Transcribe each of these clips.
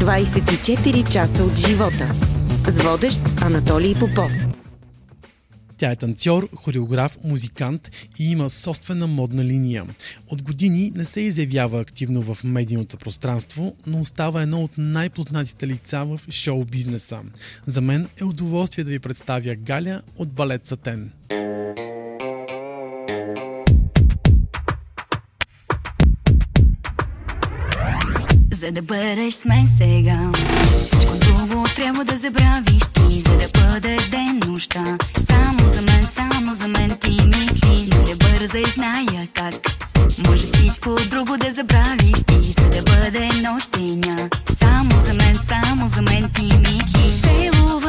24 часа от живота. С водещ Анатолий Попов. Тя е танцор, хореограф, музикант и има собствена модна линия. От години не се изявява активно в медийното пространство, но остава едно от най-познатите лица в шоу-бизнеса. За мен е удоволствие да ви представя Галя от Балет Сатен. Да бъдеш с мен сега. Всичко друго трябва да забравиш ти За да бъде ден нощта. Само за мен, само за мен ти мисли Но не бързай, зная как. Може всичко друго да забравиш ти За да бъде нощ Само за мен, само за мен ти мисли. Целувай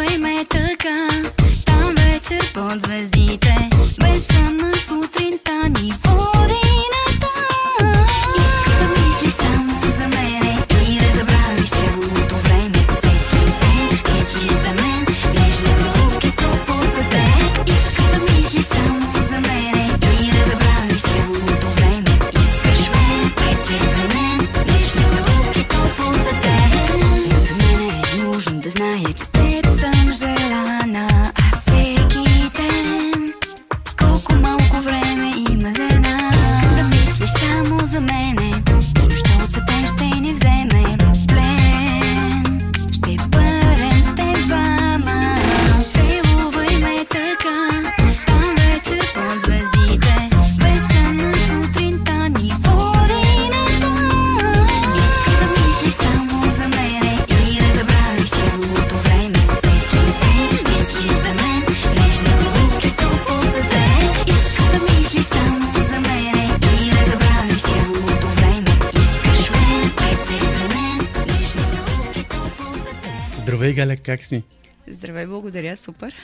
как си? Здравей, благодаря, супер.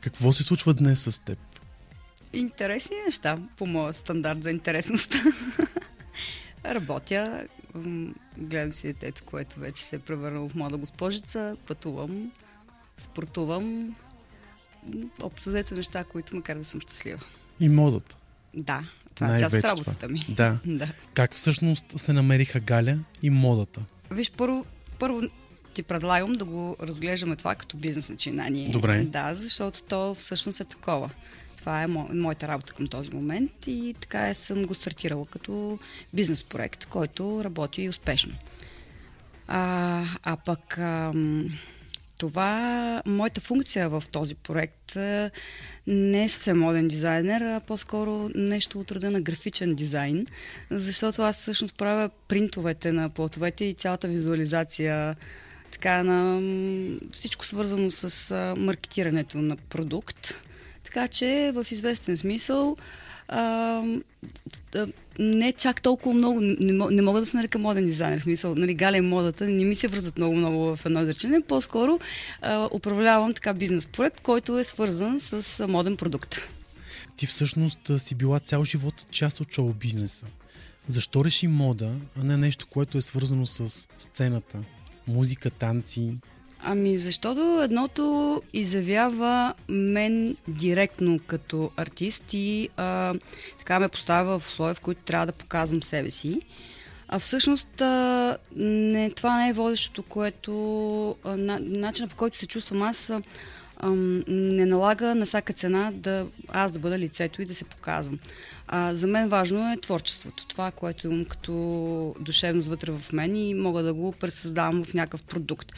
Какво се случва днес с теб? Интересни неща по моя стандарт за интересност. Работя, гледам си детето, което вече се е превърнало в млада госпожица, пътувам, спортувам. Общо взето неща, които ме карат да съм щастлива. И модата. Да, това е част от работата ми. Да. Да. Как всъщност се намериха Галя и модата? Виж, първо, първо ти предлагам да го разглеждаме това като бизнес начинание. Добре. Да, защото то всъщност е такова. Това е мо, моята работа към този момент и така е, съм го стартирала като бизнес проект, който работи успешно. А, а пък ам, това, моята функция в този проект а, не е съвсем моден дизайнер, а по-скоро нещо от рода на графичен дизайн, защото аз всъщност правя принтовете на платовете и цялата визуализация така на всичко свързано с маркетирането на продукт. Така че в известен смисъл а, а, не чак толкова много, не, не мога да се нарека моден дизайнер, в смисъл, нали, галя модата не ми се вързат много-много в едно изречение, по-скоро а, управлявам така бизнес проект, който е свързан с а, моден продукт. Ти всъщност си била цял живот част от шоу бизнеса. Защо реши мода, а не нещо, което е свързано с сцената? Музика, танци. Ами, защото едното изявява мен директно като артист и а, така ме поставя в условия, в които трябва да показвам себе си. А всъщност а, не, това не е водещото, което а, на, начинът по който се чувствам аз не налага на всяка цена да аз да бъда лицето и да се показвам. А, за мен важно е творчеството, това, което имам като душевност вътре в мен и мога да го пресъздавам в някакъв продукт.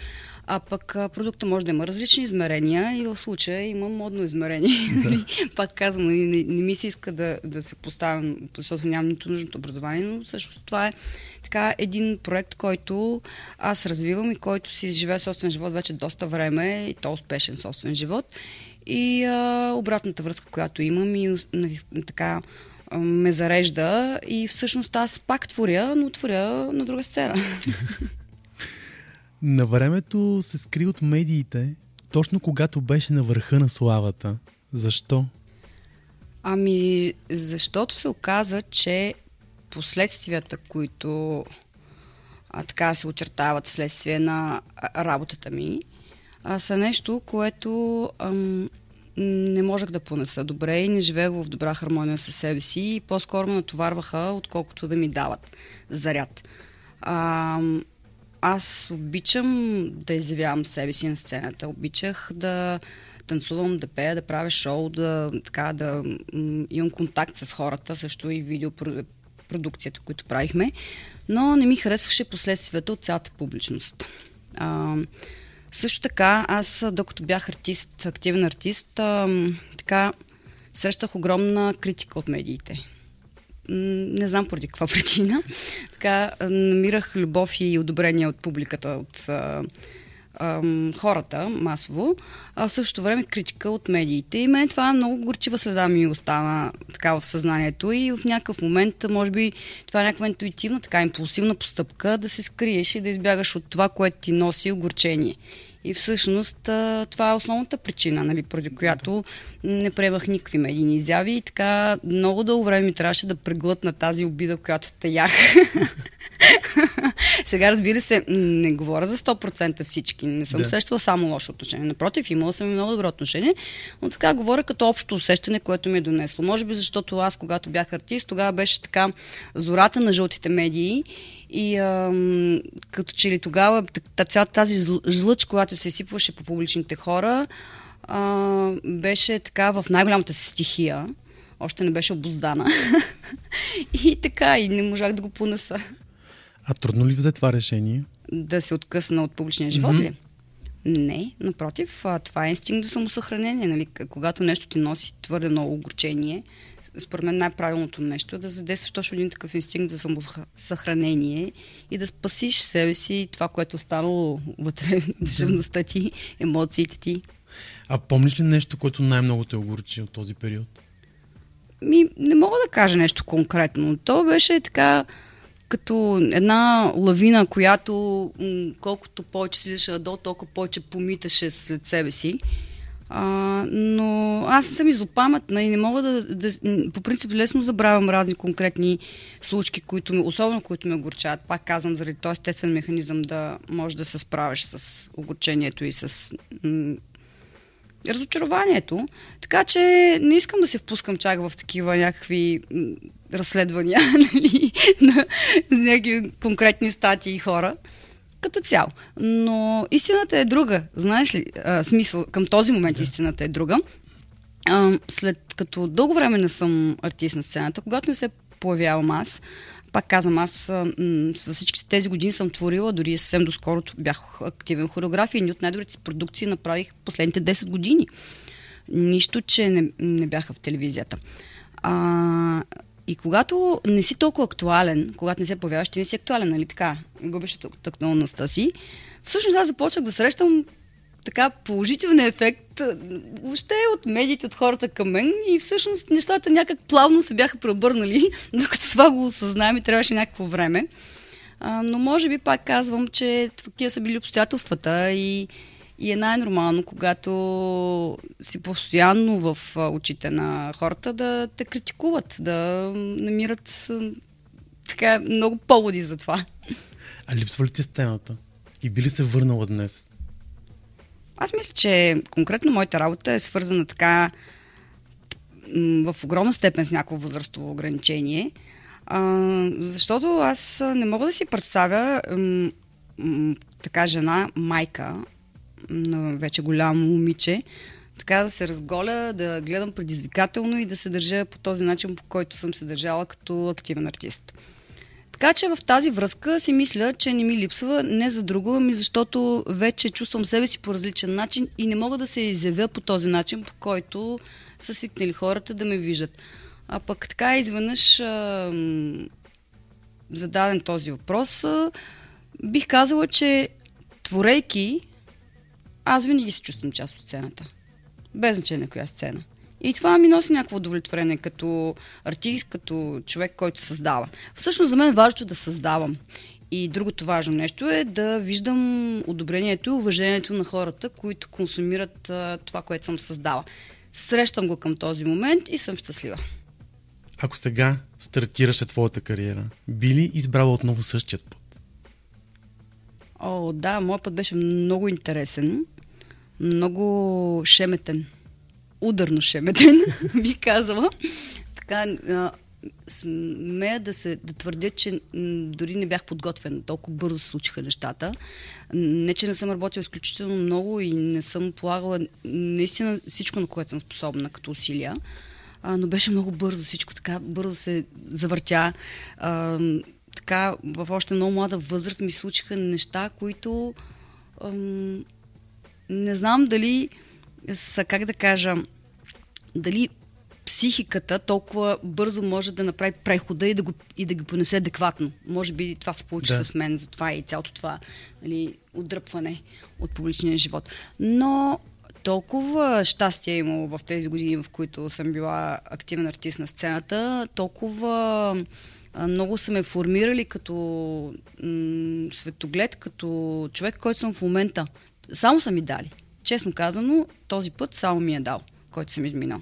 А пък продукта може да има различни измерения и в случая има модно измерение. Нали? Пак казвам, не, не, не ми се иска да, да се поставям, защото нямам нито нужното образование, но всъщност това е така един проект, който аз развивам и който си изживее собствен живот вече доста време и то успешен собствен живот. И а, обратната връзка, която имам и нали, така ме зарежда и всъщност аз пак творя, но творя на друга сцена. На времето се скри от медиите, точно когато беше на върха на славата. Защо? Ами, защото се оказа, че последствията, които а, така се очертават следствие на работата ми, а, са нещо, което ам, не можех да понеса добре и не живеех в добра хармония със себе си и по-скоро ме натоварваха, отколкото да ми дават заряд. Ам, аз обичам да изявявам себе си на сцената. Обичах да танцувам, да пея, да правя шоу, да, така, да м- имам контакт с хората, също и видеопродукцията, които правихме. Но не ми харесваше последствията от цялата публичност. А, също така, аз, докато бях артист, активен артист, а, така, срещах огромна критика от медиите. Не знам поради каква причина. Така, намирах любов и одобрение от публиката, от хората масово, а в същото време критика от медиите. И мен това много горчива следа ми остана така в съзнанието и в някакъв момент, може би, това е някаква интуитивна, така импулсивна постъпка да се скриеш и да избягаш от това, което ти носи огорчение. И всъщност това е основната причина, нали, поради която не приемах никакви медийни изяви и така много дълго време ми трябваше да преглътна тази обида, която таях. Сега, разбира се, не говоря за 100% всички. Не съм да. срещала само лошо отношение. Напротив, имала съм и много добро отношение, но така говоря като общо усещане, което ми е донесло. Може би защото аз, когато бях артист, тогава беше така зората на жълтите медии и ам, като че ли тогава цялата тази жлъч, която се изсипваше по публичните хора, а, беше така в най-голямата си стихия. Още не беше обоздана. и така, и не можах да го понеса. А трудно ли взе това решение? Да се откъсна от публичния живот mm-hmm. ли? Не, напротив, това е инстинкт за самосъхранение. Нали? Когато нещо ти носи твърде много огорчение, според мен най-правилното нещо е да задействаш точно един такъв инстинкт за самосъхранение и да спасиш себе си и това, което е станало вътре, душевността ти, емоциите ти. А помниш ли нещо, което най-много те огорчи от този период? Ми, не мога да кажа нещо конкретно. То беше така като една лавина, която колкото повече си надолу, толкова повече помиташе след себе си. А, но аз съм излопаметна и не мога да, да... По принцип лесно забравям разни конкретни случки, които ми, особено които ме огорчават. Пак казвам, заради този естествен механизъм да може да се справиш с огорчението и с м- разочарованието. Така че не искам да се впускам чак в такива някакви м- разследвания нали, на, на някакви конкретни статии и хора като цяло. Но истината е друга. Знаеш ли, а, смисъл, към този момент да. истината е друга. А, след като дълго време не съм артист на сцената, когато не се появявам аз, пак казвам, аз във всичките тези години съм творила, дори съвсем доскоро бях активен хореограф и едни от най-добрите си продукции направих последните 10 години. Нищо, че не, не бяха в телевизията. А, и когато не си толкова актуален, когато не се появяваш, ти не си актуален, нали така? Губиш актуалността си. Всъщност аз започнах да срещам така положителен ефект въобще от медиите, от хората към мен и всъщност нещата някак плавно се бяха преобърнали, докато това го осъзнаем и трябваше някакво време. А, но може би пак казвам, че такива са били обстоятелствата и и е най-нормално, когато си постоянно в очите на хората да те критикуват, да намират така много поводи за това. А липсва ли ти сцената? И би ли се върнала днес? Аз мисля, че конкретно моята работа е свързана така в огромна степен с някакво възрастово ограничение, а, защото аз не мога да си представя м, м, така жена, майка, на вече голямо момиче, така да се разголя, да гледам предизвикателно и да се държа по този начин, по който съм се държала като активен артист. Така че в тази връзка си мисля, че не ми липсва не за друго, ами защото вече чувствам себе си по различен начин и не мога да се изявя по този начин, по който са свикнали хората да ме виждат. А пък така изведнъж зададен този въпрос, бих казала, че творейки аз винаги се чувствам част от сцената. Без значение на коя сцена. И това ми носи някакво удовлетворение като артист, като човек, който създава. Всъщност за мен е важно да създавам. И другото важно нещо е да виждам одобрението и уважението на хората, които консумират а, това, което съм създала. Срещам го към този момент и съм щастлива. Ако сега стартираше твоята кариера, би ли избрала отново същият път? О, да, моят път беше много интересен много шеметен. Ударно шеметен, би казала. Така, а, смея да, се, да твърдя, че дори не бях подготвена. Толкова бързо се случиха нещата. Не, че не съм работила изключително много и не съм полагала наистина всичко, на което съм способна като усилия. А, но беше много бързо всичко, така бързо се завъртя. А, така, в още много млада възраст ми случиха неща, които ам, не знам дали са, как да кажа, дали психиката толкова бързо може да направи прехода и да, го, и да ги понесе адекватно. Може би това се получи Да. с мен, затова и цялото това нали, отдръпване от публичния живот. Но толкова щастие е имало в тези години, в които съм била активен артист на сцената, толкова много са ме формирали като м- светоглед, като човек, който съм в момента. Само са ми дали. Честно казано, този път само ми е дал, който съм изминал.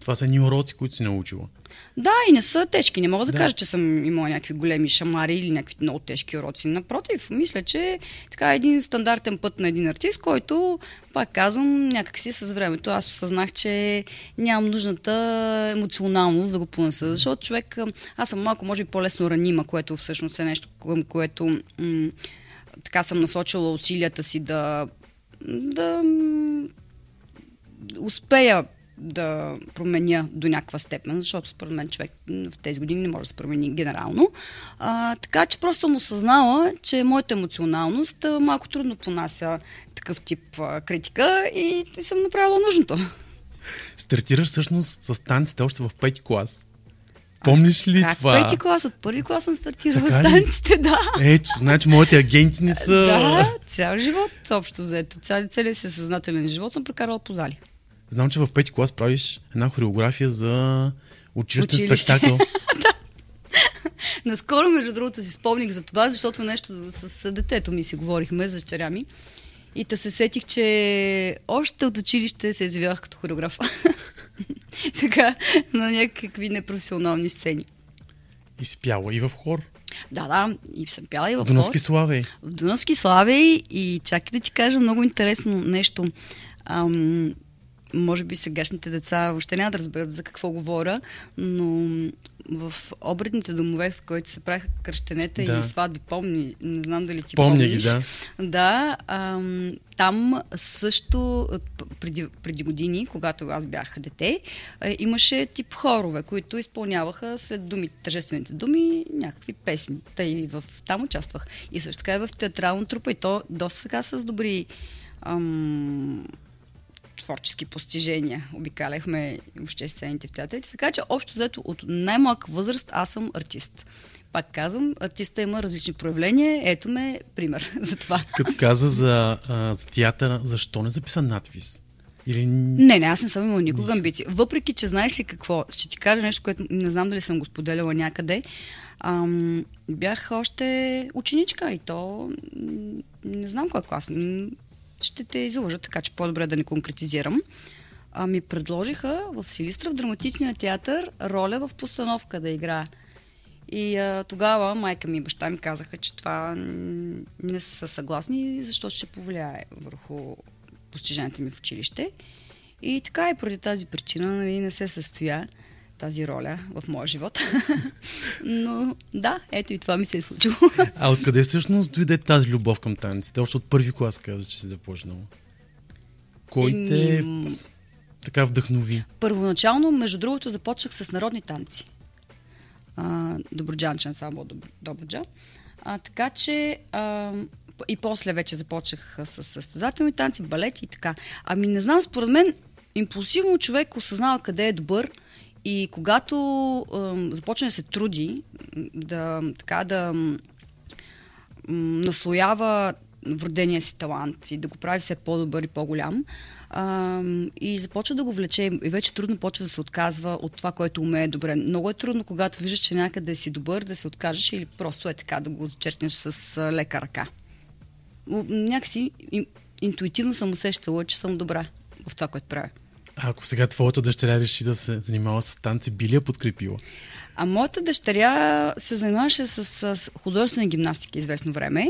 Това са ни уроци, които си научила. Да, и не са тежки. Не мога да, Да. кажа, че съм имала някакви големи шамари или някакви много тежки уроци. Напротив, мисля, че така е един стандартен път на един артист, който, пак казвам, някакси с времето аз осъзнах, че нямам нужната емоционалност да го понеса. Защото човек, аз съм малко, може би, по-лесно ранима, което всъщност е нещо, към което м- така съм насочила усилията си да, да успея да променя до някаква степен, защото според мен човек в тези години не може да се промени генерално. А, така че просто съм осъзнала, че моята емоционалност малко трудно понася такъв тип а, критика и съм направила нужното. Стартираш всъщност с танците още в пети клас. Помниш ли как това? пети клас? От първи клас съм стартирала Така с ли? танците, да. Ето, значи моите агенти не са... Да, цял живот, общо взето. Цял, целият си съзнателен живот съм прекарала по зали. Знам, че в пети клас правиш една хореография за училищен Училище. спектакъл. Наскоро, между другото, си спомних за това, защото нещо с детето ми си говорихме, за дъщеря ми. И та се сетих, че още от училище се изявявах като хореограф. така, на някакви непрофесионални сцени. И си пяла и в хор. Да, да, и съм пяла и в Дуновски хор. славей. В Дунавски славей и чакай да ти кажа много интересно нещо. Ам, може би сегашните деца въобще няма да разберат за какво говоря, но в обредните домове, в които се правиха кръщенета Да. и сватби, помни, не знам дали ти Помня помниш. ги, да. Да, ам, там също преди, преди години, когато аз бях дете, имаше тип хорове, които изпълняваха след думи, тържествените думи някакви песни. Та и в, там участвах. И също така и в театрална трупа и то доста така с добри ам, творчески постижения. Обикаляхме въобще сцените в театрите. Така че общо взето от най-малка възраст аз съм артист. Пак казвам, артиста има различни проявления. Ето ме пример за това. Като каза за, а, за театъра, защо не записа надвис? Или... Не, не, аз не съм имала никога амбиции. Въпреки, че знаеш ли какво, ще ти кажа нещо, което не знам дали съм го споделяла някъде. Ам, бях още ученичка и то не знам кой клас. Ще те излъжа, така че по-добре да не конкретизирам. А, ми предложиха в Силистра, в драматичния театър, роля в постановка да играя. И а, тогава майка ми и баща ми казаха, че това не са съгласни, защото ще повлияе върху постиженията ми в училище. И така и поради тази причина нали, не се състоя тази роля в моя живот. Но да, ето и това ми се е случило. А откъде всъщност дойде тази любов към танците? Още от първи клас каза, че си започнала. Кой те така вдъхнови? Първоначално, между другото, започнах с народни танци. А, Доброджанчен само Добр- Добруджа. А, така че а, и после вече започнах с състезателни танци, балети и така. Ами не знам, според мен импулсивно човек осъзнава къде е добър и когато а, започне да се труди, да, така да м, наслоява вродения си талант и да го прави все по-добър и по-голям. А, и започва да го влече и вече трудно почва да се отказва от това, което умее добре. Много е трудно, когато виждаш, че някъде си добър, да се откажеш или просто е така да го зачеркнеш с лека ръка. Някакси ин, интуитивно съм усещала, че съм добра в това, което правя. Ако сега твоята дъщеря реши да се занимава с танци, би ли я подкрепила? А моята дъщеря се занимаваше с, с художествена гимнастика известно време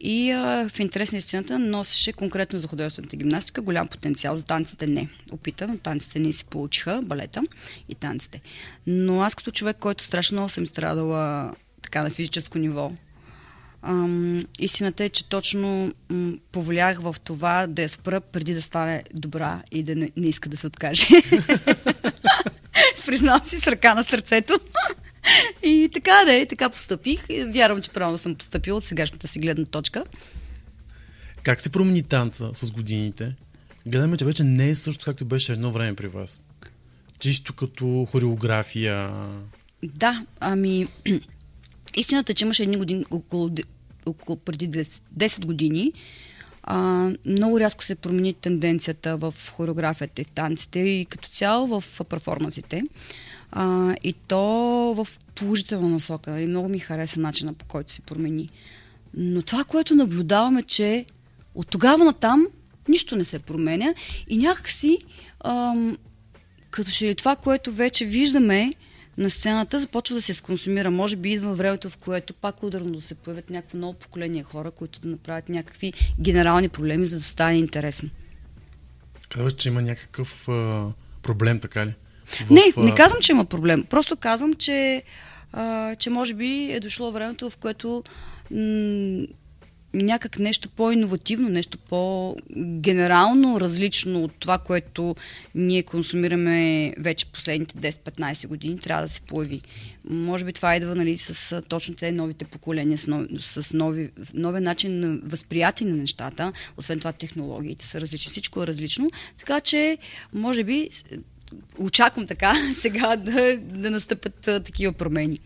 И а, в интерес на истината носеше конкретно за художествената гимнастика голям потенциал, за танците не. Опита, но танците не си получиха, балета и танците. Но аз като човек, който страшно много съм страдала така на физическо ниво, Ам, истината е, че точно м, повлях в това да я спра преди да стане добра и да не, не иска да се откаже. Признавам си с ръка на сърцето. и така да е, така постъпих. И Вярвам, че правилно съм поступила от сегашната си гледна точка. Как се промени танца с годините? Гледаме, че вече не е също както беше едно време при вас. Чисто като хореография. Да, ами истината е, че имаше едни години, около, около преди 10, 10 години, а, много рязко се промени тенденцията в хореографията и танците и като цяло в перформансите. А, и то в положителна насока. И много ми хареса начина по който се промени. Но това, което наблюдаваме, че от тогава натам нищо не се променя и някакси ам, като че ли това, което вече виждаме на сцената, започва да се сконсумира. Може би идва времето, в което пак ударно да се появят някакво ново поколение хора, които да направят някакви генерални проблеми, за да стане интересно. Казва, че има някакъв а, проблем, така ли? В, Не, не казвам, че има проблем. Просто казвам, че, а, че може би е дошло времето, в което м- някак нещо по-инновативно, нещо по-генерално различно от това, което ние консумираме вече последните 10-15 години, трябва да се появи. Може би това идва нали, с точно те новите поколения, с, нови, с нови, новия начин на възприятие на нещата. Освен това, технологиите са различни, всичко е различно. Така че, може би, очаквам така сега да, да настъпят а, такива промени.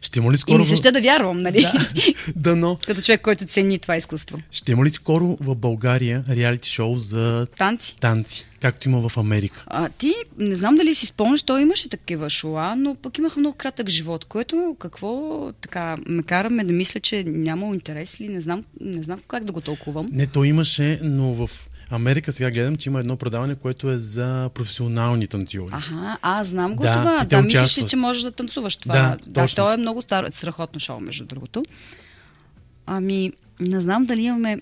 Ще има ли И скоро... ми се в- ще да вярвам, нали? Да, дано. Като човек, който цени това изкуство. Ще има ли скоро в България реалити шоу за Танци. танци, както има в Америка? А, ти, не знам дали си спомняш, той имаше такива шоа, но пък имаха много кратък живот, което какво така ме караме да мисля, че нямало интерес ли, не знам, не знам как да го тълкувам. Не, то имаше, но в Америка сега гледам, че има едно предаване, което е за професионални танцори. Аха, а, знам го Да, това. Да, мислиш че можеш да танцуваш това? Да, да точно. то е много старо, страхотно шоу, между другото. Ами, не знам дали имаме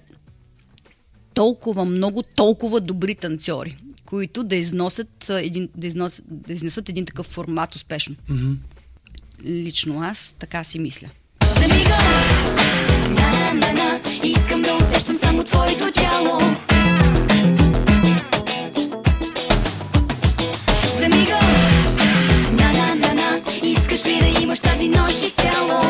толкова много, толкова добри танцори, които да износят един, да износят, да изнесат един такъв формат успешно. Мгм. Лично аз така си мисля. Замига, на, на, на, искам да усещам само твоето тяло. Искаш ли да имаш тази нощ изцяло?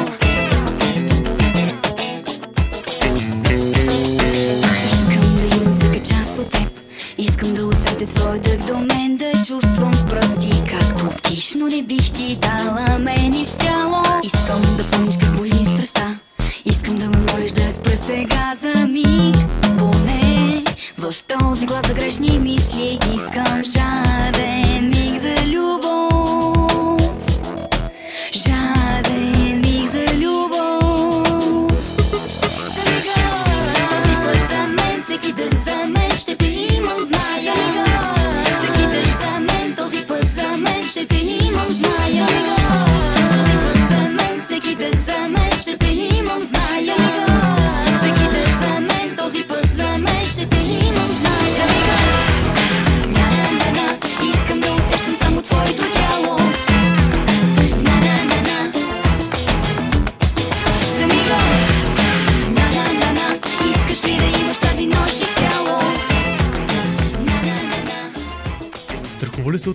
Искам да имам всяка част от теб. Искам да усетя твой дъх до мен Да чувствам с пръсти. Както птиш, не бих ти дала мен изцяло. Искам да помниш как боли страста. Искам да ме молиш да спра сега за миг. Поне в този глад за грешни мисли Искам жаден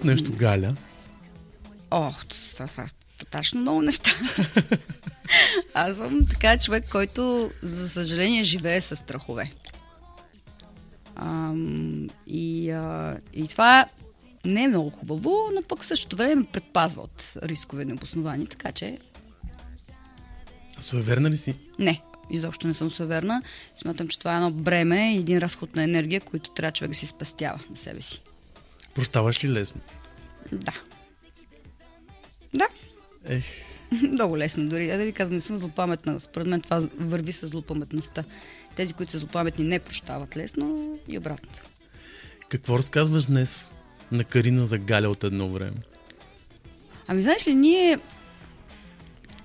нещо, Галя? Ох, това са страшно много неща. Аз съм така човек, който, за съжаление, живее с страхове. Ам, и, а, и това не е много хубаво, но пък в същото време ме предпазва от рискове необосновани, така че Суеверна ли си? не, изобщо не съм суеверна. Смятам, че това е едно бреме и един разход на енергия, който трябва човек да си спестява на себе си. Прощаваш ли лесно? Да. Да, Ех, Много лесно дори. Я да ви казвам, не съм злопаметна. Според мен това върви с злопаметността. Тези, които са злопаметни, не прощават лесно и обратно. какво разказваш днес на Карина за Галя от едно време? Ами знаеш ли, ние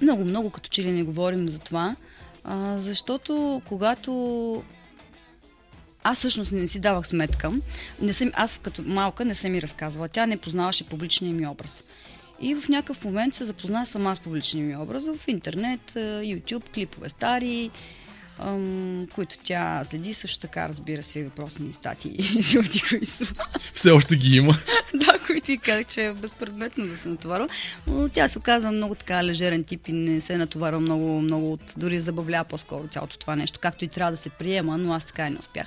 много, много като че ли не говорим за това, А, защото когато аз всъщност не си давах сметка. Не съм, аз като малка не съм ми разказвала. Тя не познаваше публичния ми образ. И в някакъв момент се запозна сама с публичния ми образ в интернет, YouTube, клипове стари, които тя следи също така, разбира се, въпросни статии, животи, които Все още ги има. да, които и казах, че е безпредметно да се натоварва. Но тя се оказа много така лежерен тип и не се натоварва много, много от... Дори забавлява по-скоро цялото това нещо, както и трябва да се приема, но аз така и не успях.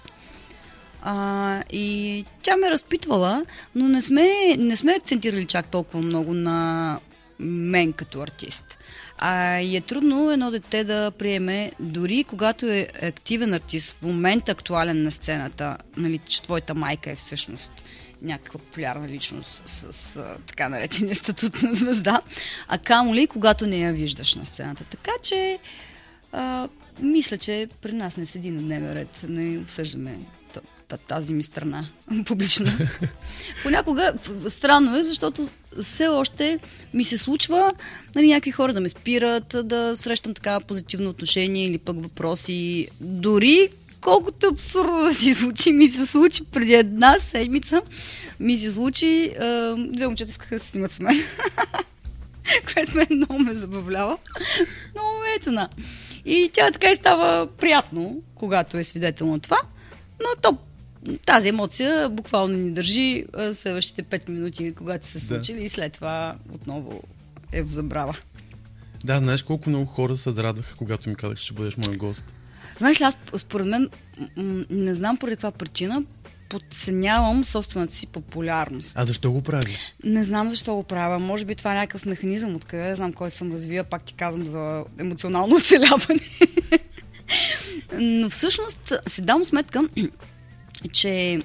А, и тя ме разпитвала, но не сме, не сме акцентирали чак толкова много на мен като артист. А и е трудно едно дете да приеме, дори когато е активен артист, в момента актуален на сцената, нали, че твоята майка е всъщност някаква популярна личност с, с така наречения статут на звезда, а камо ли, когато не я виждаш на сцената. Така че а, мисля, че при нас не седи на дневен ред, не обсъждаме тази ми страна публично. Понякога странно е, защото все още ми се случва нали, някакви хора да ме спират, да срещам така позитивно отношение или пък въпроси. Дори колкото абсурдно да си звучи, ми се случи преди една седмица, ми се случи, две момчета искаха да се снимат с мен, което ме много ме забавлява. Но ето на. И тя така и става приятно, когато е свидетел на това, но то тази емоция буквално ни държи следващите 5 минути, когато се случили да. и след това отново е в забрава. Да, знаеш колко много хора се радваха, когато ми казах, че бъдеш мой гост. Знаеш ли, аз според мен, не знам поради каква причина, подценявам собствената си популярност. А защо го правиш? Не знам защо го правя. Може би това е някакъв механизъм, откъде не знам, който съм развия, пак ти казвам за емоционално оцеляване. Но всъщност си дам сметка, че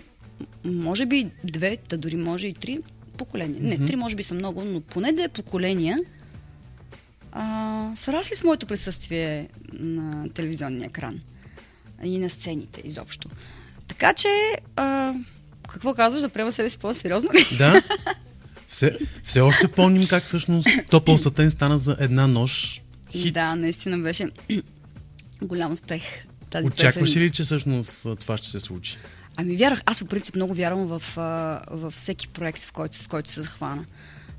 може би две, да дори може и три поколения. Не, три може би са много, но поне две поколения а, са расли с моето присъствие на телевизионния екран и на сцените изобщо. Така че, а, какво казваш, да приема себе си по-сериозно ли? Да. Все, все още помним как всъщност Топъл Сатен стана за една нощ хит. Да, наистина беше голям успех. Тази Очакваш песен. ли, че всъщност това ще се случи? Ами вярах, аз по принцип много вярвам в, в всеки проект, в който, с който се захвана.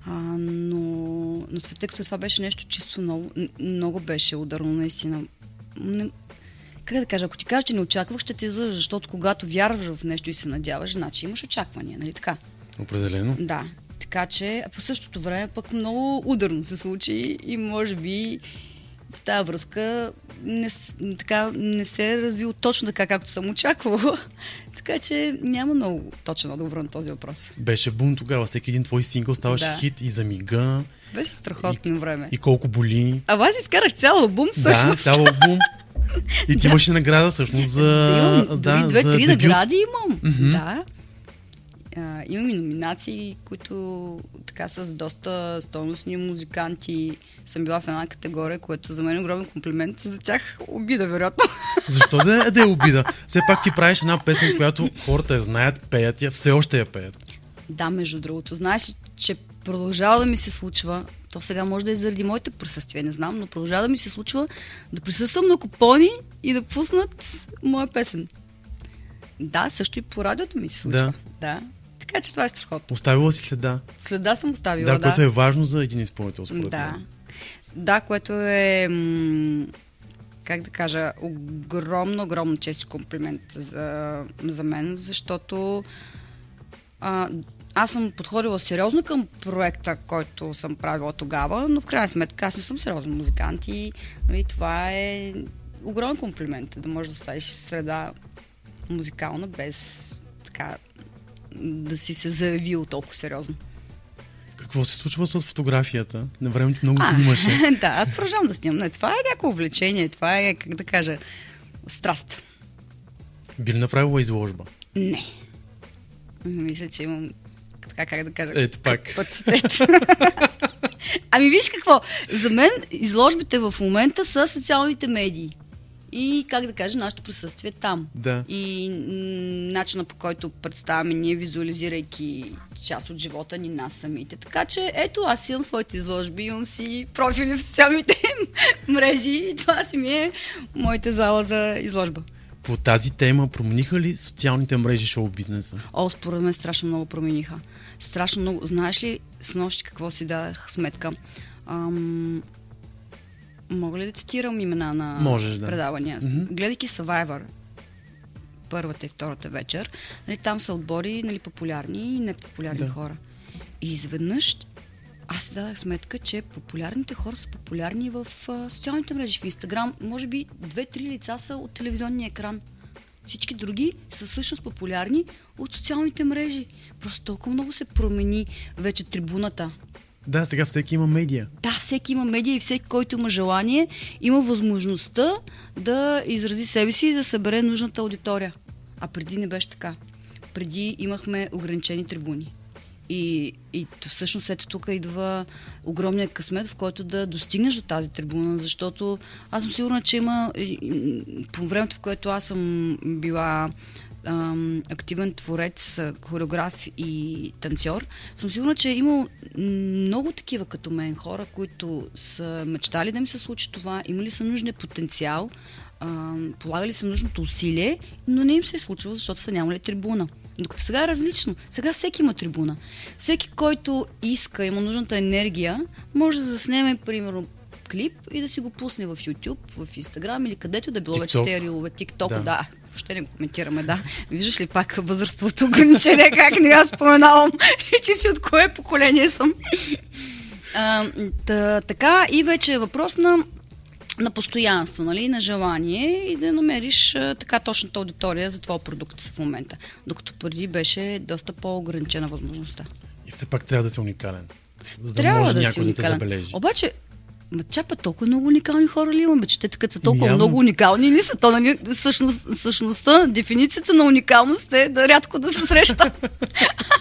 А, но, но тъй като това беше нещо чисто много, много беше ударно, наистина. Не, как да кажа, ако ти кажа, че не очаквах, ще ти излъжа, защото когато вярваш в нещо и се надяваш, значи имаш очаквания, нали така? Определено. Да. Така че по същото време пък много ударно се случи и може би в тази връзка не, така, не се е развил точно така, както съм очаквала. така че няма много точен отговор на този въпрос. Беше бум тогава. Всеки един твой сингъл ставаше да. хит и за мига. Беше страхотно и, време. И колко боли. А аз изкарах цял албум всъщност. Да, цял албум. И ти имаш награда всъщност за. Имам, да, две-три награди имам. Mm-hmm. Да. А, имам и номинации, които така с доста стойностни музиканти съм била в една категория, което за мен е огромен комплимент. За тях обида, вероятно. Защо да е, да е обида? Все пак ти правиш една песен, която хората я знаят, пеят я, все още я пеят. Да, между другото. Знаеш, че продължава да ми се случва, то сега може да е заради моите присъствия, не знам, но продължава да ми се случва да присъствам на купони и да пуснат моя песен. Да, също и по радиото ми се случва. Да. да. Така че това е страхотно. Оставила си следа. Следа съм оставила, да. Да, което е важно за един изпълнител, според Да. Да, което е, как да кажа, огромно, огромно чест и комплимент за, за мен, защото а, аз съм подходила сериозно към проекта, който съм правила тогава, но в крайна сметка аз не съм сериозен музикант и нали, това е огромен комплимент, да можеш да оставиш среда музикална без така да си се заявил толкова сериозно. Какво се случва с фотографията? На времето много снимаше. да, аз продължавам да снимам. Не, това е някакво увлечение, това е, как да кажа, страст. Би ли направила изложба? Не. Мисля, че имам така, как да кажа, Ето пак. капацитет. ами виж какво, за мен изложбите в момента са социалните медии. И, как да кажа, нашето присъствие там. Да. И начина по който представяме ние, визуализирайки част от живота ни нас самите. Така че, ето, аз имам своите изложби, имам си профили в социалните мрежи и това си ми е моята зала за изложба. По тази тема промениха ли социалните мрежи шоу бизнеса? О, според мен страшно много промениха. Страшно много. Знаеш ли, с нощи какво си дадах сметка? Ам... Мога ли да цитирам имена на Можеш, да. предавания? Гледайки Survivor, първата и втората вечер, нали, там са отбори нали, популярни и непопулярни Да. хора. И изведнъж аз си дадах сметка, че популярните хора са популярни в а, социалните мрежи, в Инстаграм. Може би две-три лица са от телевизионния екран. Всички други са всъщност популярни от социалните мрежи. Просто толкова много се промени вече трибуната. Да, сега всеки има медия. Да, всеки има медия и всеки, който има желание, има възможността да изрази себе си и да събере нужната аудитория. А преди не беше така. Преди имахме ограничени трибуни. И, и всъщност ето тук идва огромния късмет, в който да достигнеш до тази трибуна, защото аз съм сигурна, че има по времето, в което аз съм била ам, активен творец, хореограф и танцор, съм сигурна, че е имал много такива като мен хора, които са мечтали да ми се случи това, имали са нужния потенциал, ам, полагали са нужното усилие, но не им се е случило, защото са нямали трибуна. Докато сега е различно. Сега всеки има трибуна. Всеки, който иска, има нужната енергия, може да заснеме, примерно, клип и да си го пусне в YouTube, в Instagram или където да било вече TikTok. те рилове, TikTok, Да. да. Въобще не коментираме, да. Виждаш ли пак възрастовото ограничение, как не аз споменавам, че си от кое поколение съм. А, та, така и вече е въпрос на на постоянство, нали, на желание и да намериш а, така точната аудитория за твоя продукт в момента. Докато преди беше доста по-ограничена възможността. И все пак трябва да си уникален. За да Трябва може да някой да те забележи. Обаче, ма чапа толкова много уникални хора ли имаме, че те като са толкова Явно. много уникални ли са? То, нали, същност, същността, дефиницията на уникалност е да рядко да се среща.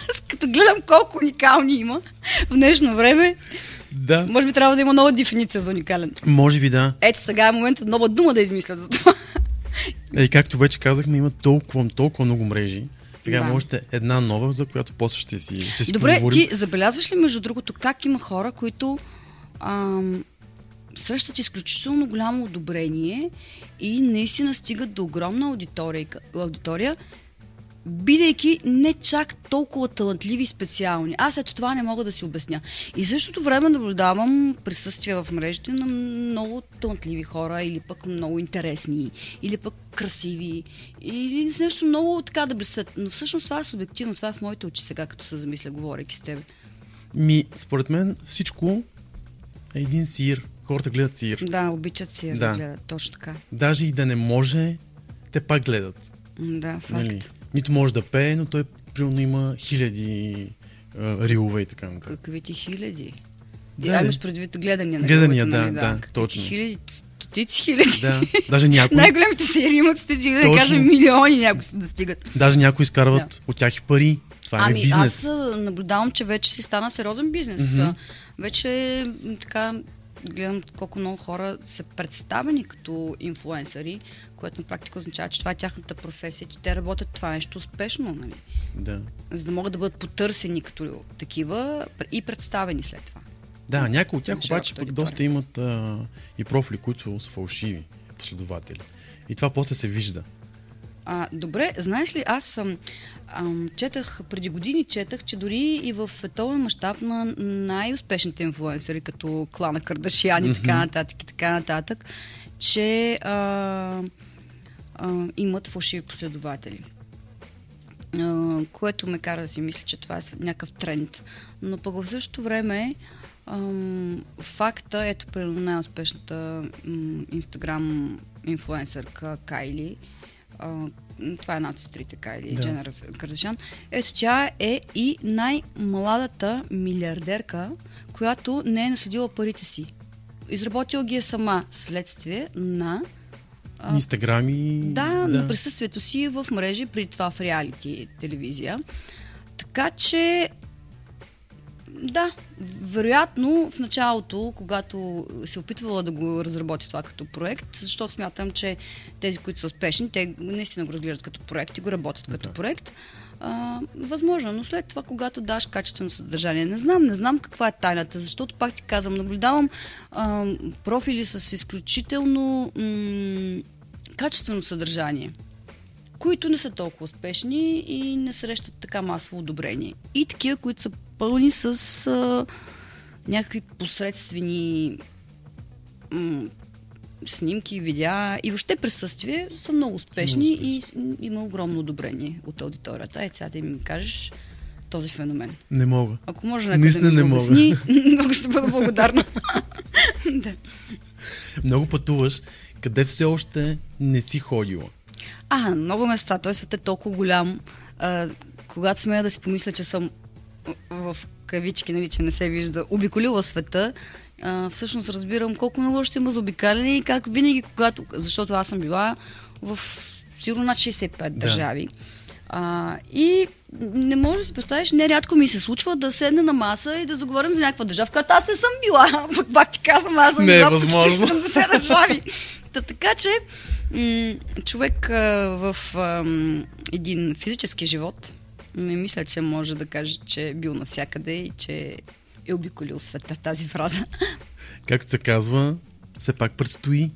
Аз като гледам колко уникални има в днешно време, Да, може би трябва да има нова дефиниция за уникален. може би да. Ето сега е момента нова дума да измислят за това. Е, както вече казахме, има толкова, толкова много мрежи. Сега Да. има още една нова, за която после ще си, ще си Добре, поговорим. ти забелязваш ли между другото как има хора, които ам, срещат изключително голямо одобрение и наистина стигат до огромна аудитория, аудитория бидейки не чак толкова талантливи и специални. Аз ето това не мога да си обясня. И същото време наблюдавам присъствие в мрежите на много талантливи хора, или пък много интересни, или пък красиви, или с нещо много така да блестят. Но всъщност това е субективно, това е в моите очи сега, като се замисля, говорейки с тебе. Ми, според мен всичко е един сир. Хората гледат сир. Да, обичат си да, Да. да гледат, точно така. Даже и да не може, те пак гледат. Да, факт. Нали? Нито може да пее, но той примерно има хиляди а, рилове и така нататък. Какви ти хиляди? Да, Да, е. имаш предвид гледания на Гледания, да, нали? да, Какви точно. Хиляди, стотици хиляди. Да, даже някои, Най-големите серии имат стотици хиляди, да кажем милиони някои да стигат. даже някои изкарват от тях и пари. Това е Ами бизнес. аз наблюдавам, че вече си стана сериозен бизнес. Mm-hmm. Вече така гледам колко много хора са представени като инфлуенсъри, което на практика означава, че това е тяхната професия, че те работят това нещо успешно, нали? Да. За да могат да бъдат потърсени като такива и представени след това. Да, някои от тях обаче пък доста имат а, и профили, които са фалшиви последователи. И това после се вижда. А, добре, знаеш ли, аз съм ам, четах, преди години четах, че дори и в световен мащаб на най-успешните инфлуенсъри, като клана Кардашияни и така нататък и така нататък, че а, а, имат фалшиви последователи. А, което ме кара да си мисля, че това е някакъв тренд. Но пък в същото време ам, факта, ето при най-успешната инстаграм инфлуенсърка Кайли, а, това е една от сестрите Кайли, Да. Дженер Кардашян, ето тя е и най-младата милиардерка, която не е наследила парите си. Изработила ги е сама следствие на Инстаграм и... да, да, на присъствието си в мрежи, при това в реалити телевизия. Така че Да, вероятно в началото, когато се опитвала да го разработи това като проект, защото смятам, че тези, които са успешни, те наистина го разглеждат като проект и го работят като Да. проект. А, възможно, но след това, когато даш качествено съдържание, не знам, не знам каква е тайната, защото пак ти казвам, наблюдавам а, профили с изключително м- качествено съдържание които не са толкова успешни и не срещат така масово одобрение. И такива, които са пълни с а, някакви посредствени м- снимки, видеа и въобще присъствие са много успешни Много и с- има огромно одобрение от аудиторията. Е, сега да ми кажеш този феномен. Не мога. Ако може някой да ми не мога. обясни, много ще бъда благодарна. да. Много пътуваш. Къде все още не си ходила? А, много места. Той свет е толкова голям. А, когато смея да си помисля, че съм в кавички, нали, че не се вижда, обиколила света, а, всъщност разбирам колко много ще има за обикаляне и как винаги, когато... Защото аз съм била в сигурно над 65 държави. А, и не можеш да си представиш, нерядко ми се случва да седна на маса и да заговорим за някаква държава, в която аз не съм била. Пък пак ти казвам, аз съм Не е била възможно. почти 70 държави. Та, така че м- човек а, в а, един физически живот не мисля, че може да каже, че е бил навсякъде и че е обиколил света тази фраза. Както се казва, все пак предстои.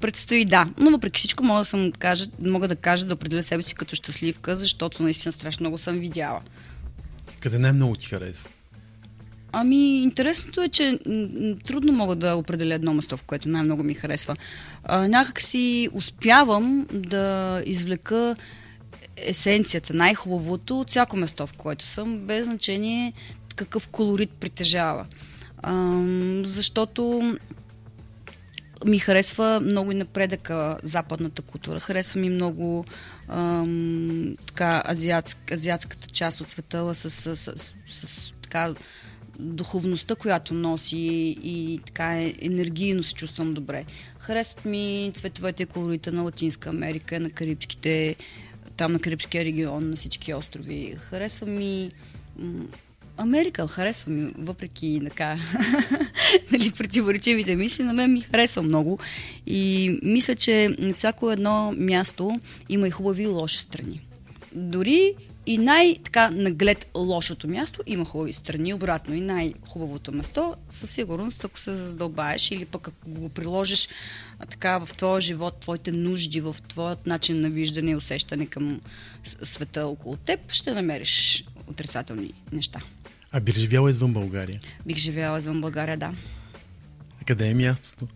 Предстои да, но въпреки всичко мога да, съм, кажа, мога да кажа да определя себе си като щастливка, защото наистина страшно много съм видяла. Къде най-много ти харесва? Ами, интересното е, че трудно мога да определя едно место, в което най-много ми харесва. А, някак си успявам да извлека есенцията, най-хубавото от всяко место, в което съм, без значение какъв колорит притежава. А, защото ми харесва много и напредъка западната култура. Харесва ми много ам, така, азиатск, азиатската част от света с, с, с, с, с така, духовността, която носи и така е, енергийно се чувствам добре. Харесват ми цветовете и колорите на Латинска Америка, на Карибските, там на Карибския регион, на всички острови. Харесва ми Америка, харесва ми, въпреки така, нали, противоречивите мисли, на мен ми харесва много. И мисля, че всяко едно място има и хубави и лоши страни. Дори и най-така наглед лошото място има хубави страни, обратно и най-хубавото место, със сигурност, ако се задълбаеш или пък ако го приложиш а, така в твоя живот, твоите нужди, в твоят начин на виждане и усещане към света около теб, ще намериш отрицателни неща. А би ли живяла извън България? Бих живяла извън България, да. А къде е мястото?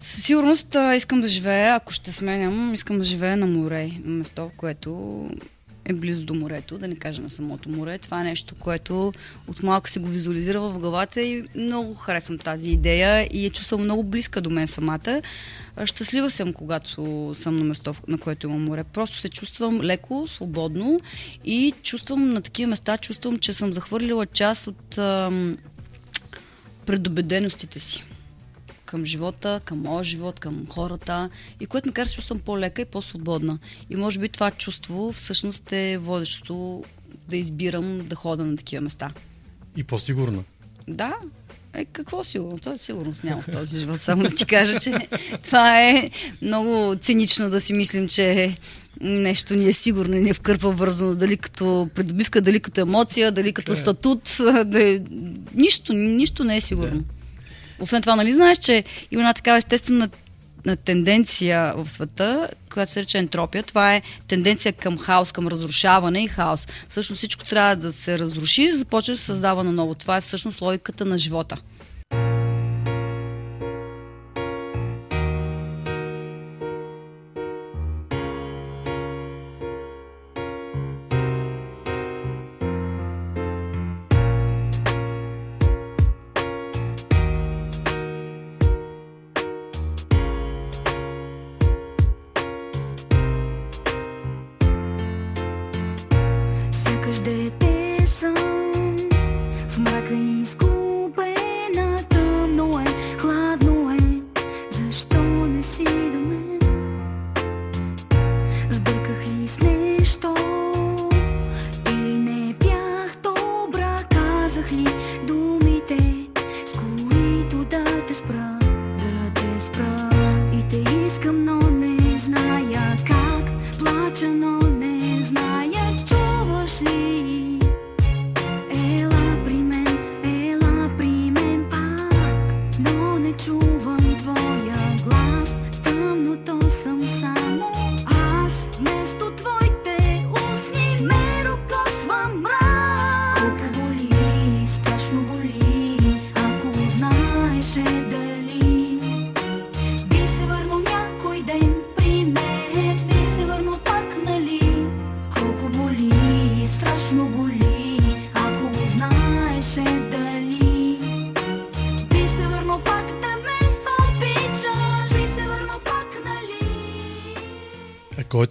Със сигурност а, искам да живея, ако ще сменям, искам да живея на море, на место, което е близо до морето, да не кажа на самото море. Това е нещо, което от малко се го визуализира в главата и много харесвам тази идея и я чувствам много близка до мен самата. Щастлива съм, когато съм на место, на което има море. Просто се чувствам леко, свободно и чувствам на такива места, чувствам, че съм захвърлила част от ам, предубеденостите си към живота, към моя живот, към хората и което ме кара да се чувствам по-лека и по-свободна. И може би това чувство всъщност е водещото да избирам да хода на такива места. И по-сигурна. Да, е, какво сигурно? То е сигурност няма в този живот. Само да ти кажа, че това е много цинично да си мислим, че нещо ни е сигурно и ни е вкърпа вързано, дали като придобивка, дали като емоция, дали като статут. Да е... нищо, нищо не е сигурно. Освен това, нали знаеш, че има една такава естествена на тенденция в света, която се рече ентропия. Това е тенденция към хаос, към разрушаване и хаос. Всъщност всичко трябва да се разруши и започва да се създава на ново. Това е всъщност логиката на живота.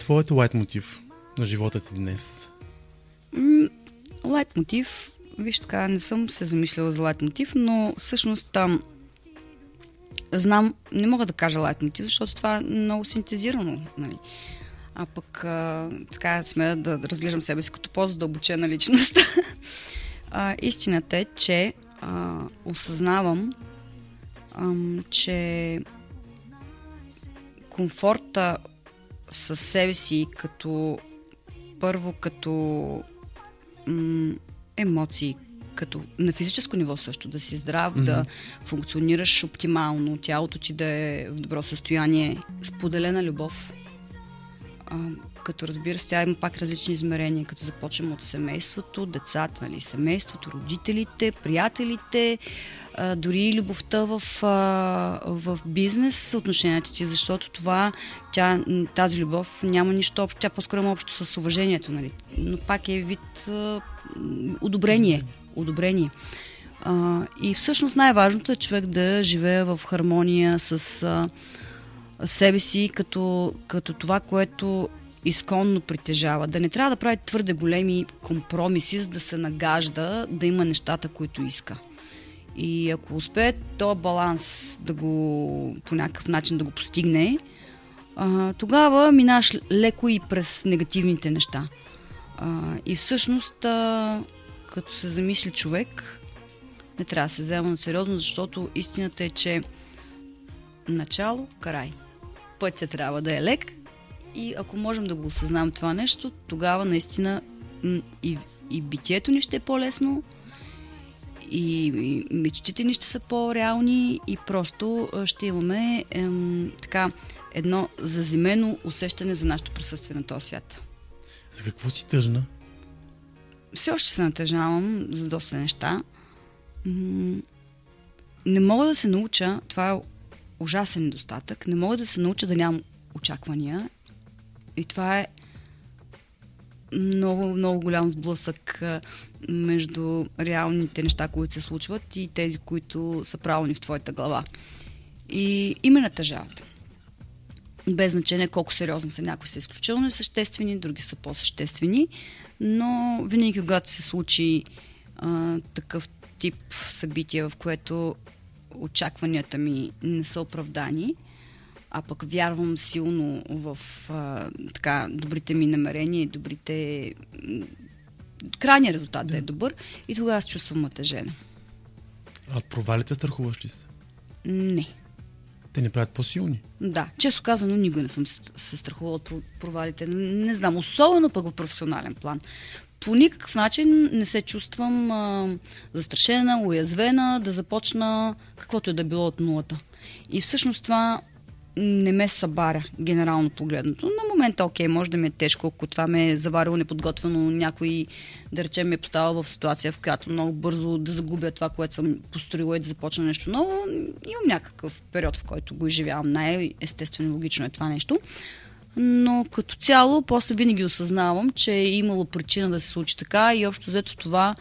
Кой е лайт мотив на живота ти днес? Лайт мотив, виж така, не съм се замислила за лайт мотив, но всъщност там знам, не мога да кажа лайт мотив, защото това е много синтезирано. Нали. А пък а, така сме да разглеждам себе си като по-задълбочена личност. а, истината е, че а, осъзнавам, а, че комфорта със себе си като първо като м- емоции, като на физическо ниво също, да си здрав, mm-hmm. да функционираш оптимално, тялото ти да е в добро състояние, споделена любов. А, като разбира се, тя има пак различни измерения, като започнем от семейството, децата, нали, семейството, родителите, приятелите, а, дори и любовта в, а, в бизнес отношенията ти, защото това, тя, тази любов няма нищо общо, тя по-скоро има общо с уважението, нали, но пак е вид а, одобрение, одобрение. А, и всъщност най-важното е човек да живее в хармония с а, себе си, като, като това, което изконно притежава. Да не трябва да прави твърде големи компромиси, за да се нагажда да има нещата, които иска. И ако успее този баланс да го по някакъв начин да го постигне, тогава минаш леко и през негативните неща. И всъщност, като се замисли човек, не трябва да се взема на сериозно, защото истината е, че начало, край. Пътя трябва да е лек и ако можем да го осъзнам това нещо, тогава наистина и, и битието ни ще е по-лесно, и, и мечтите ни ще са по-реални и просто ще имаме ем, така едно заземено усещане за нашето присъствие на този свят. За какво си тъжна? Все още се натъжавам за доста неща. Не мога да се науча, това е ужасен недостатък, не мога да се науча да нямам очаквания. И това е много, много голям сблъсък между реалните неща, които се случват и тези, които са правилни в твоята глава. И име натъжават. Без значение колко сериозно са. Някои са изключително съществени, други са по-съществени, но винаги, когато се случи а, такъв тип събитие, в което очакванията ми не са оправдани, а пък вярвам силно в а, така, добрите ми намерения и добрите... Крайният резултат да. да е добър и тогава се чувствам натъжена. А от провалите страхуваш ли се? Не. Те не правят по-силни? Да. Често казано, никога не съм се страхувала от провалите. Не знам, особено пък в професионален план. По никакъв начин не се чувствам а, застрашена, уязвена, да започна каквото е да било от нулата. И всъщност това не ме събаря, генерално погледнато. На момента, окей, може да ми е тежко, ако това ме е заварило неподготвено, някой, да речем, ме е поставил в ситуация, в която много бързо да загубя това, което съм построила и да започна нещо ново. Имам някакъв период, в който го изживявам. Най-естествено, логично е това нещо. Но като цяло, после винаги осъзнавам, че е имало причина да се случи така и общо взето това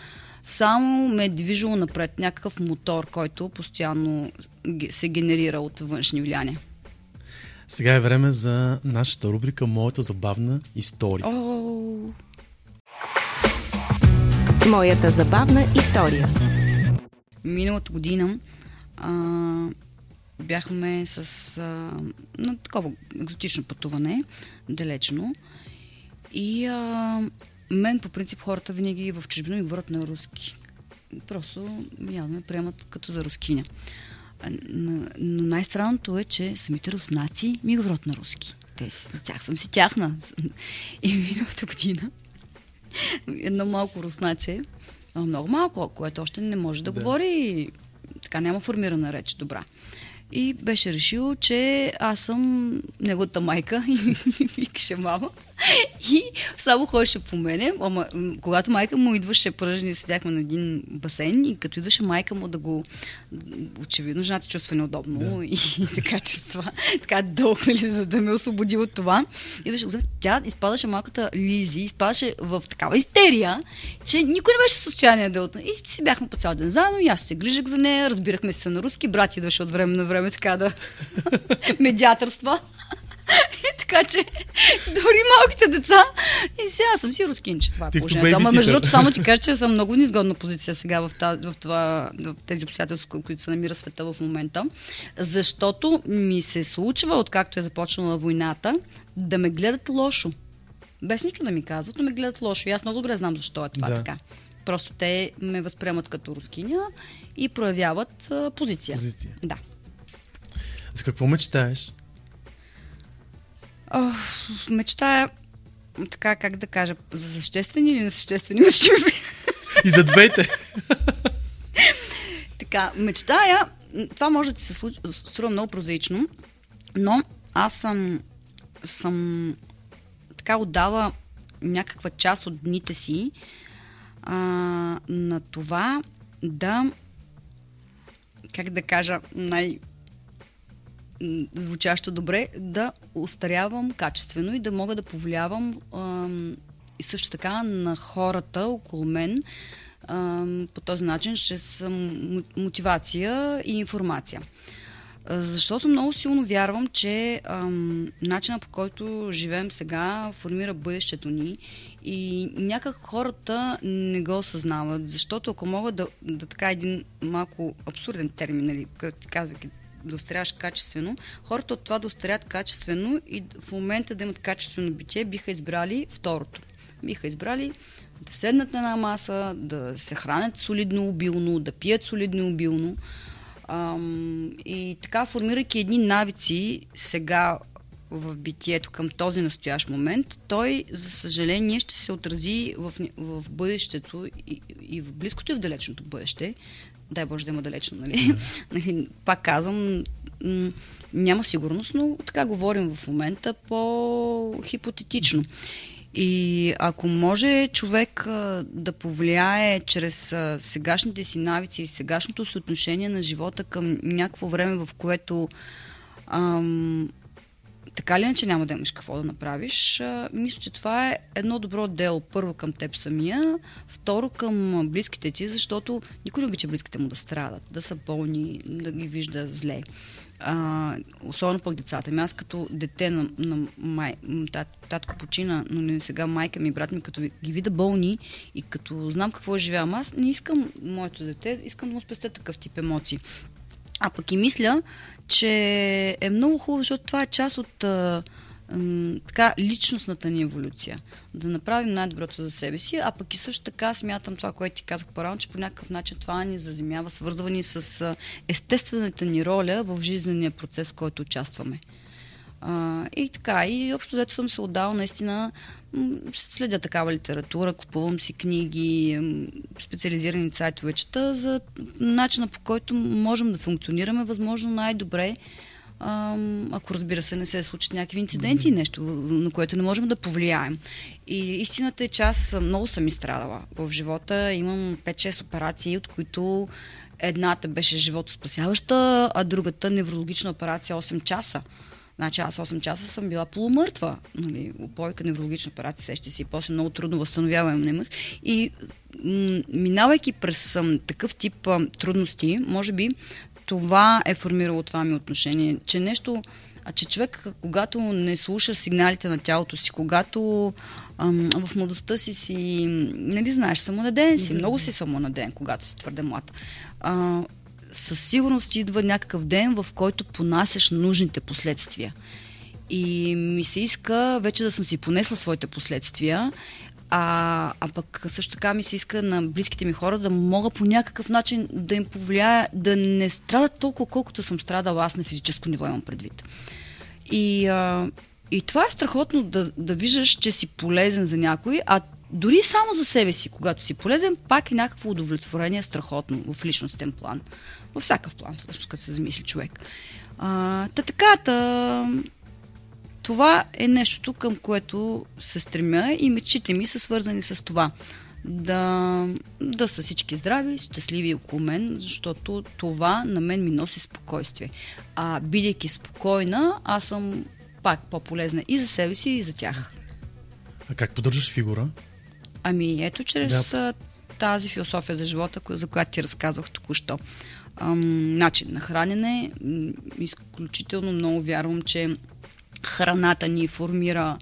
само ме е движило напред. Някакъв мотор, който постоянно се генерира от външни влияния. Сега е време за нашата рубрика Моята забавна история. Oh. Моята забавна история. Миналата година а, бяхме с а, на такова екзотично пътуване, далечно. И а, мен по принцип хората винаги в чужбина ми говорят на руски. Просто явно ме приемат като за рускиня. Но най-странното е, че самите руснаци ми говорят на руски. Те, с тях съм си тяхна. И миналата година едно малко русначе, много малко, което още не може да, да. говори, така няма формирана реч добра и беше решил, че аз съм неговата майка и ми викаше мама. И само ходеше по мене. Ама, когато майка му идваше, пръжни, седяхме на един басейн и като идваше майка му да го... Очевидно, жената се чувства неудобно да. и, и така чувства, така дълг, нали, да, да ме освободи от това. Идваше, тя изпадаше малката Лизи, изпадаше в такава истерия, че никой не беше в състояние да отна. И си бяхме по цял ден заедно, и аз се грижах за нея, разбирахме се на руски, брат идваше от време на време така да медиаторства. Така че, дори малките деца, и сега съм си рускинче. Това е положението. Ама между другото, само ти кажа, че съм много низгодна позиция сега в, та, в, това, в тези обстоятелства, които се намира света в момента. Защото ми се случва, откакто е започнала войната, да ме гледат лошо. Без нищо да ми казват, но ме гледат лошо. И аз много добре знам защо е това Да. така. Просто те ме възприемат като рускиня и проявяват а, позиция. Позиция. Да. За какво мечтаеш? О, мечтая, така как да кажа, за съществени или несъществени мечти И за двете. Така, мечтая, това може да ти се случи, струва много прозаично, но аз съм, съм така отдала някаква част от дните си а, на това да, как да кажа, най- звучащо добре, да устарявам качествено и да мога да повлиявам ам, и също така на хората около мен по този начин, чрез мотивация и информация. Защото много силно вярвам, че начина по който живеем сега формира бъдещето ни и някак хората не го осъзнават. Защото ако мога да, да така един малко абсурден термин, нали, казвайки да устаряваш качествено, хората от това да устарят качествено и в момента да имат качествено битие, биха избрали второто. Биха избрали да седнат на една маса, да се хранят солидно обилно, да пият солидно обилно. Ам, и така, формирайки едни навици сега в битието към този настоящ момент, той, за съжаление, ще се отрази в, в бъдещето и, и в близкото и в далечното бъдеще. Дай Боже да има далечно, нали? нали пак казвам, няма сигурност, но така говорим в момента по-хипотетично. И ако може човек а, да повлияе чрез а, сегашните си навици и сегашното си отношение на живота към някакво време, в което ам, така ли иначе няма да имаш какво да направиш, мисля, че това е едно добро дело. Първо към теб самия, второ към близките ти, защото никой не обича близките му да страдат, да са болни, да ги вижда зле. А, особено пък децата ми. Аз като дете на, на май, тат, татко почина, но не сега майка ми и брат ми, като ги видя болни и като знам какво живеям, аз не искам моето дете, искам да му спестя такъв тип емоции. А пък и мисля, че е много хубаво, защото това е част от а, м, така, личностната ни еволюция. Да направим най-доброто за себе си, а пък и също така смятам това, което ти казах по-рано, че по някакъв начин това ни заземява, свързвани с естествената ни роля в жизнения процес, в който участваме. А, и така, и общо взето съм се отдала наистина, следя такава литература, купувам си книги, специализирани сайтове чета за начина по който можем да функционираме възможно най-добре, ако разбира се не се случат някакви инциденти, нещо, в- на което не можем да повлияем. И истината е, че аз много съм изстрадала в живота. Имам 5-6 операции, от които едната беше животоспасяваща, а другата неврологична операция 8 часа. Значи аз 8 часа съм била полумъртва. Нали, опойка, неврологична операция, сеща си, после много трудно възстановявам немър. И м- минавайки през ам, такъв тип ам, трудности, може би това е формирало това ми отношение, че нещо, а че човек, когато не слуша сигналите на тялото си, когато ам, в младостта си си, нали знаеш, самонаден си, много си самонаден, когато си твърде млад. А, със сигурност идва някакъв ден, в който понасяш нужните последствия. И ми се иска вече да съм си понесла своите последствия, а, а пък също така ми се иска на близките ми хора да мога по някакъв начин да им повлияя, да не страдат толкова, колкото съм страдала аз на физическо ниво, имам предвид. И, а, и това е страхотно да, да виждаш, че си полезен за някой, а дори само за себе си, когато си полезен, пак е някакво удовлетворение страхотно в личностен план. Във всякакъв план, всъщност, като се замисли човек. А, та така, та, това е нещото, към което се стремя и мечтите ми са свързани с това. Да, да са всички здрави, щастливи около мен, защото това на мен ми носи спокойствие. А бидейки спокойна, аз съм пак по-полезна и за себе си, и за тях. А как поддържаш фигура? Ами ето чрез да. тази философия за живота, за която ти разказвах току-що. Ам, начин на хранене. Изключително много вярвам, че храната ни формира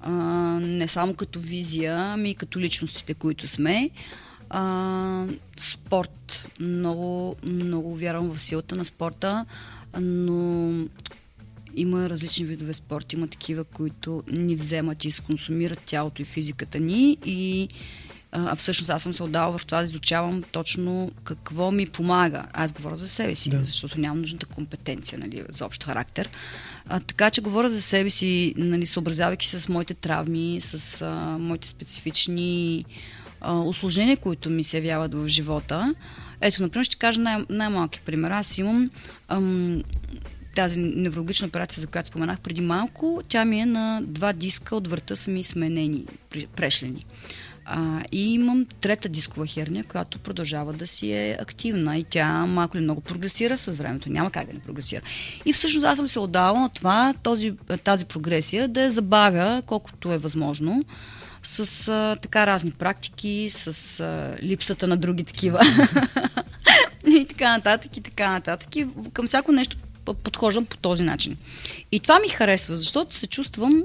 а, не само като визия, ами и като личностите, които сме. А, спорт. Много, много вярвам в силата на спорта, но има различни видове спорт. Има такива, които ни вземат и сконсумират тялото и физиката ни и а всъщност аз съм се отдала в това да изучавам точно какво ми помага. Аз говоря за себе си, да. защото нямам нужната компетенция нали, за общ характер. А, така че говоря за себе си, нали, съобразявайки се с моите травми, с а, моите специфични а, осложнения, които ми се явяват в живота. Ето, например, ще кажа най- най-малки пример. Аз имам ам, тази неврологична операция, за която споменах преди малко, тя ми е на два диска от врата са ми сменени, прешлени. А, и имам трета дискова херния, която продължава да си е активна и тя малко ли много прогресира с времето. Няма как да не прогресира. И всъщност аз съм се отдала на това, този, тази прогресия да я забавя колкото е възможно с а, така разни практики, с а, липсата на други такива. и така нататък, и така нататък. И към всяко нещо подхождам по този начин. И това ми харесва, защото се чувствам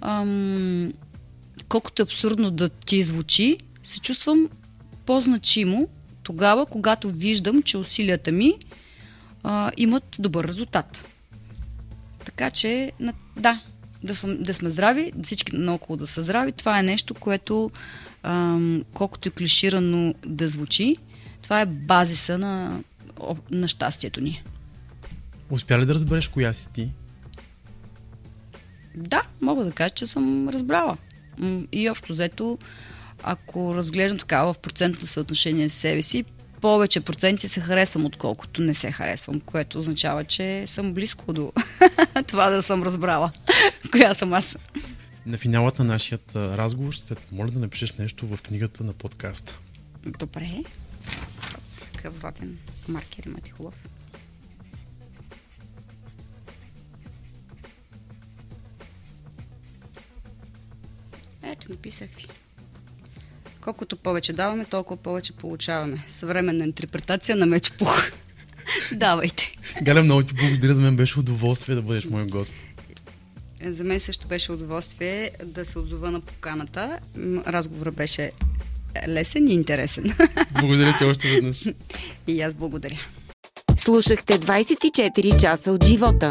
ам, колкото е абсурдно да ти звучи, се чувствам по-значимо тогава, когато виждам, че усилията ми а, имат добър резултат. Така че, да, да, сме, да сме здрави, всички наоколо да са здрави, това е нещо, което а, колкото и клиширано да звучи, това е базиса на, на щастието ни. Успя ли да разбереш коя си ти? Да, мога да кажа, че съм разбрала. И общо взето, ако разглеждам така в процентно съотношение с себе си, повече проценти се харесвам, отколкото не се харесвам, което означава, че съм близко до това да съм разбрала коя съм аз. На финалът на нашия разговор ще те моля да напишеш нещо в книгата на подкаста. Добре. Какъв златен маркер имате хубав. Ето, написах ви. Колкото повече даваме, толкова повече получаваме. Съвременна интерпретация на меч пух. Давайте. Галя, много ти благодаря. За мен беше удоволствие да бъдеш мой гост. За мен също беше удоволствие да се отзова на поканата. Разговорът беше лесен и интересен. Благодаря ти още веднъж. И аз благодаря. Слушахте 24 часа от живота.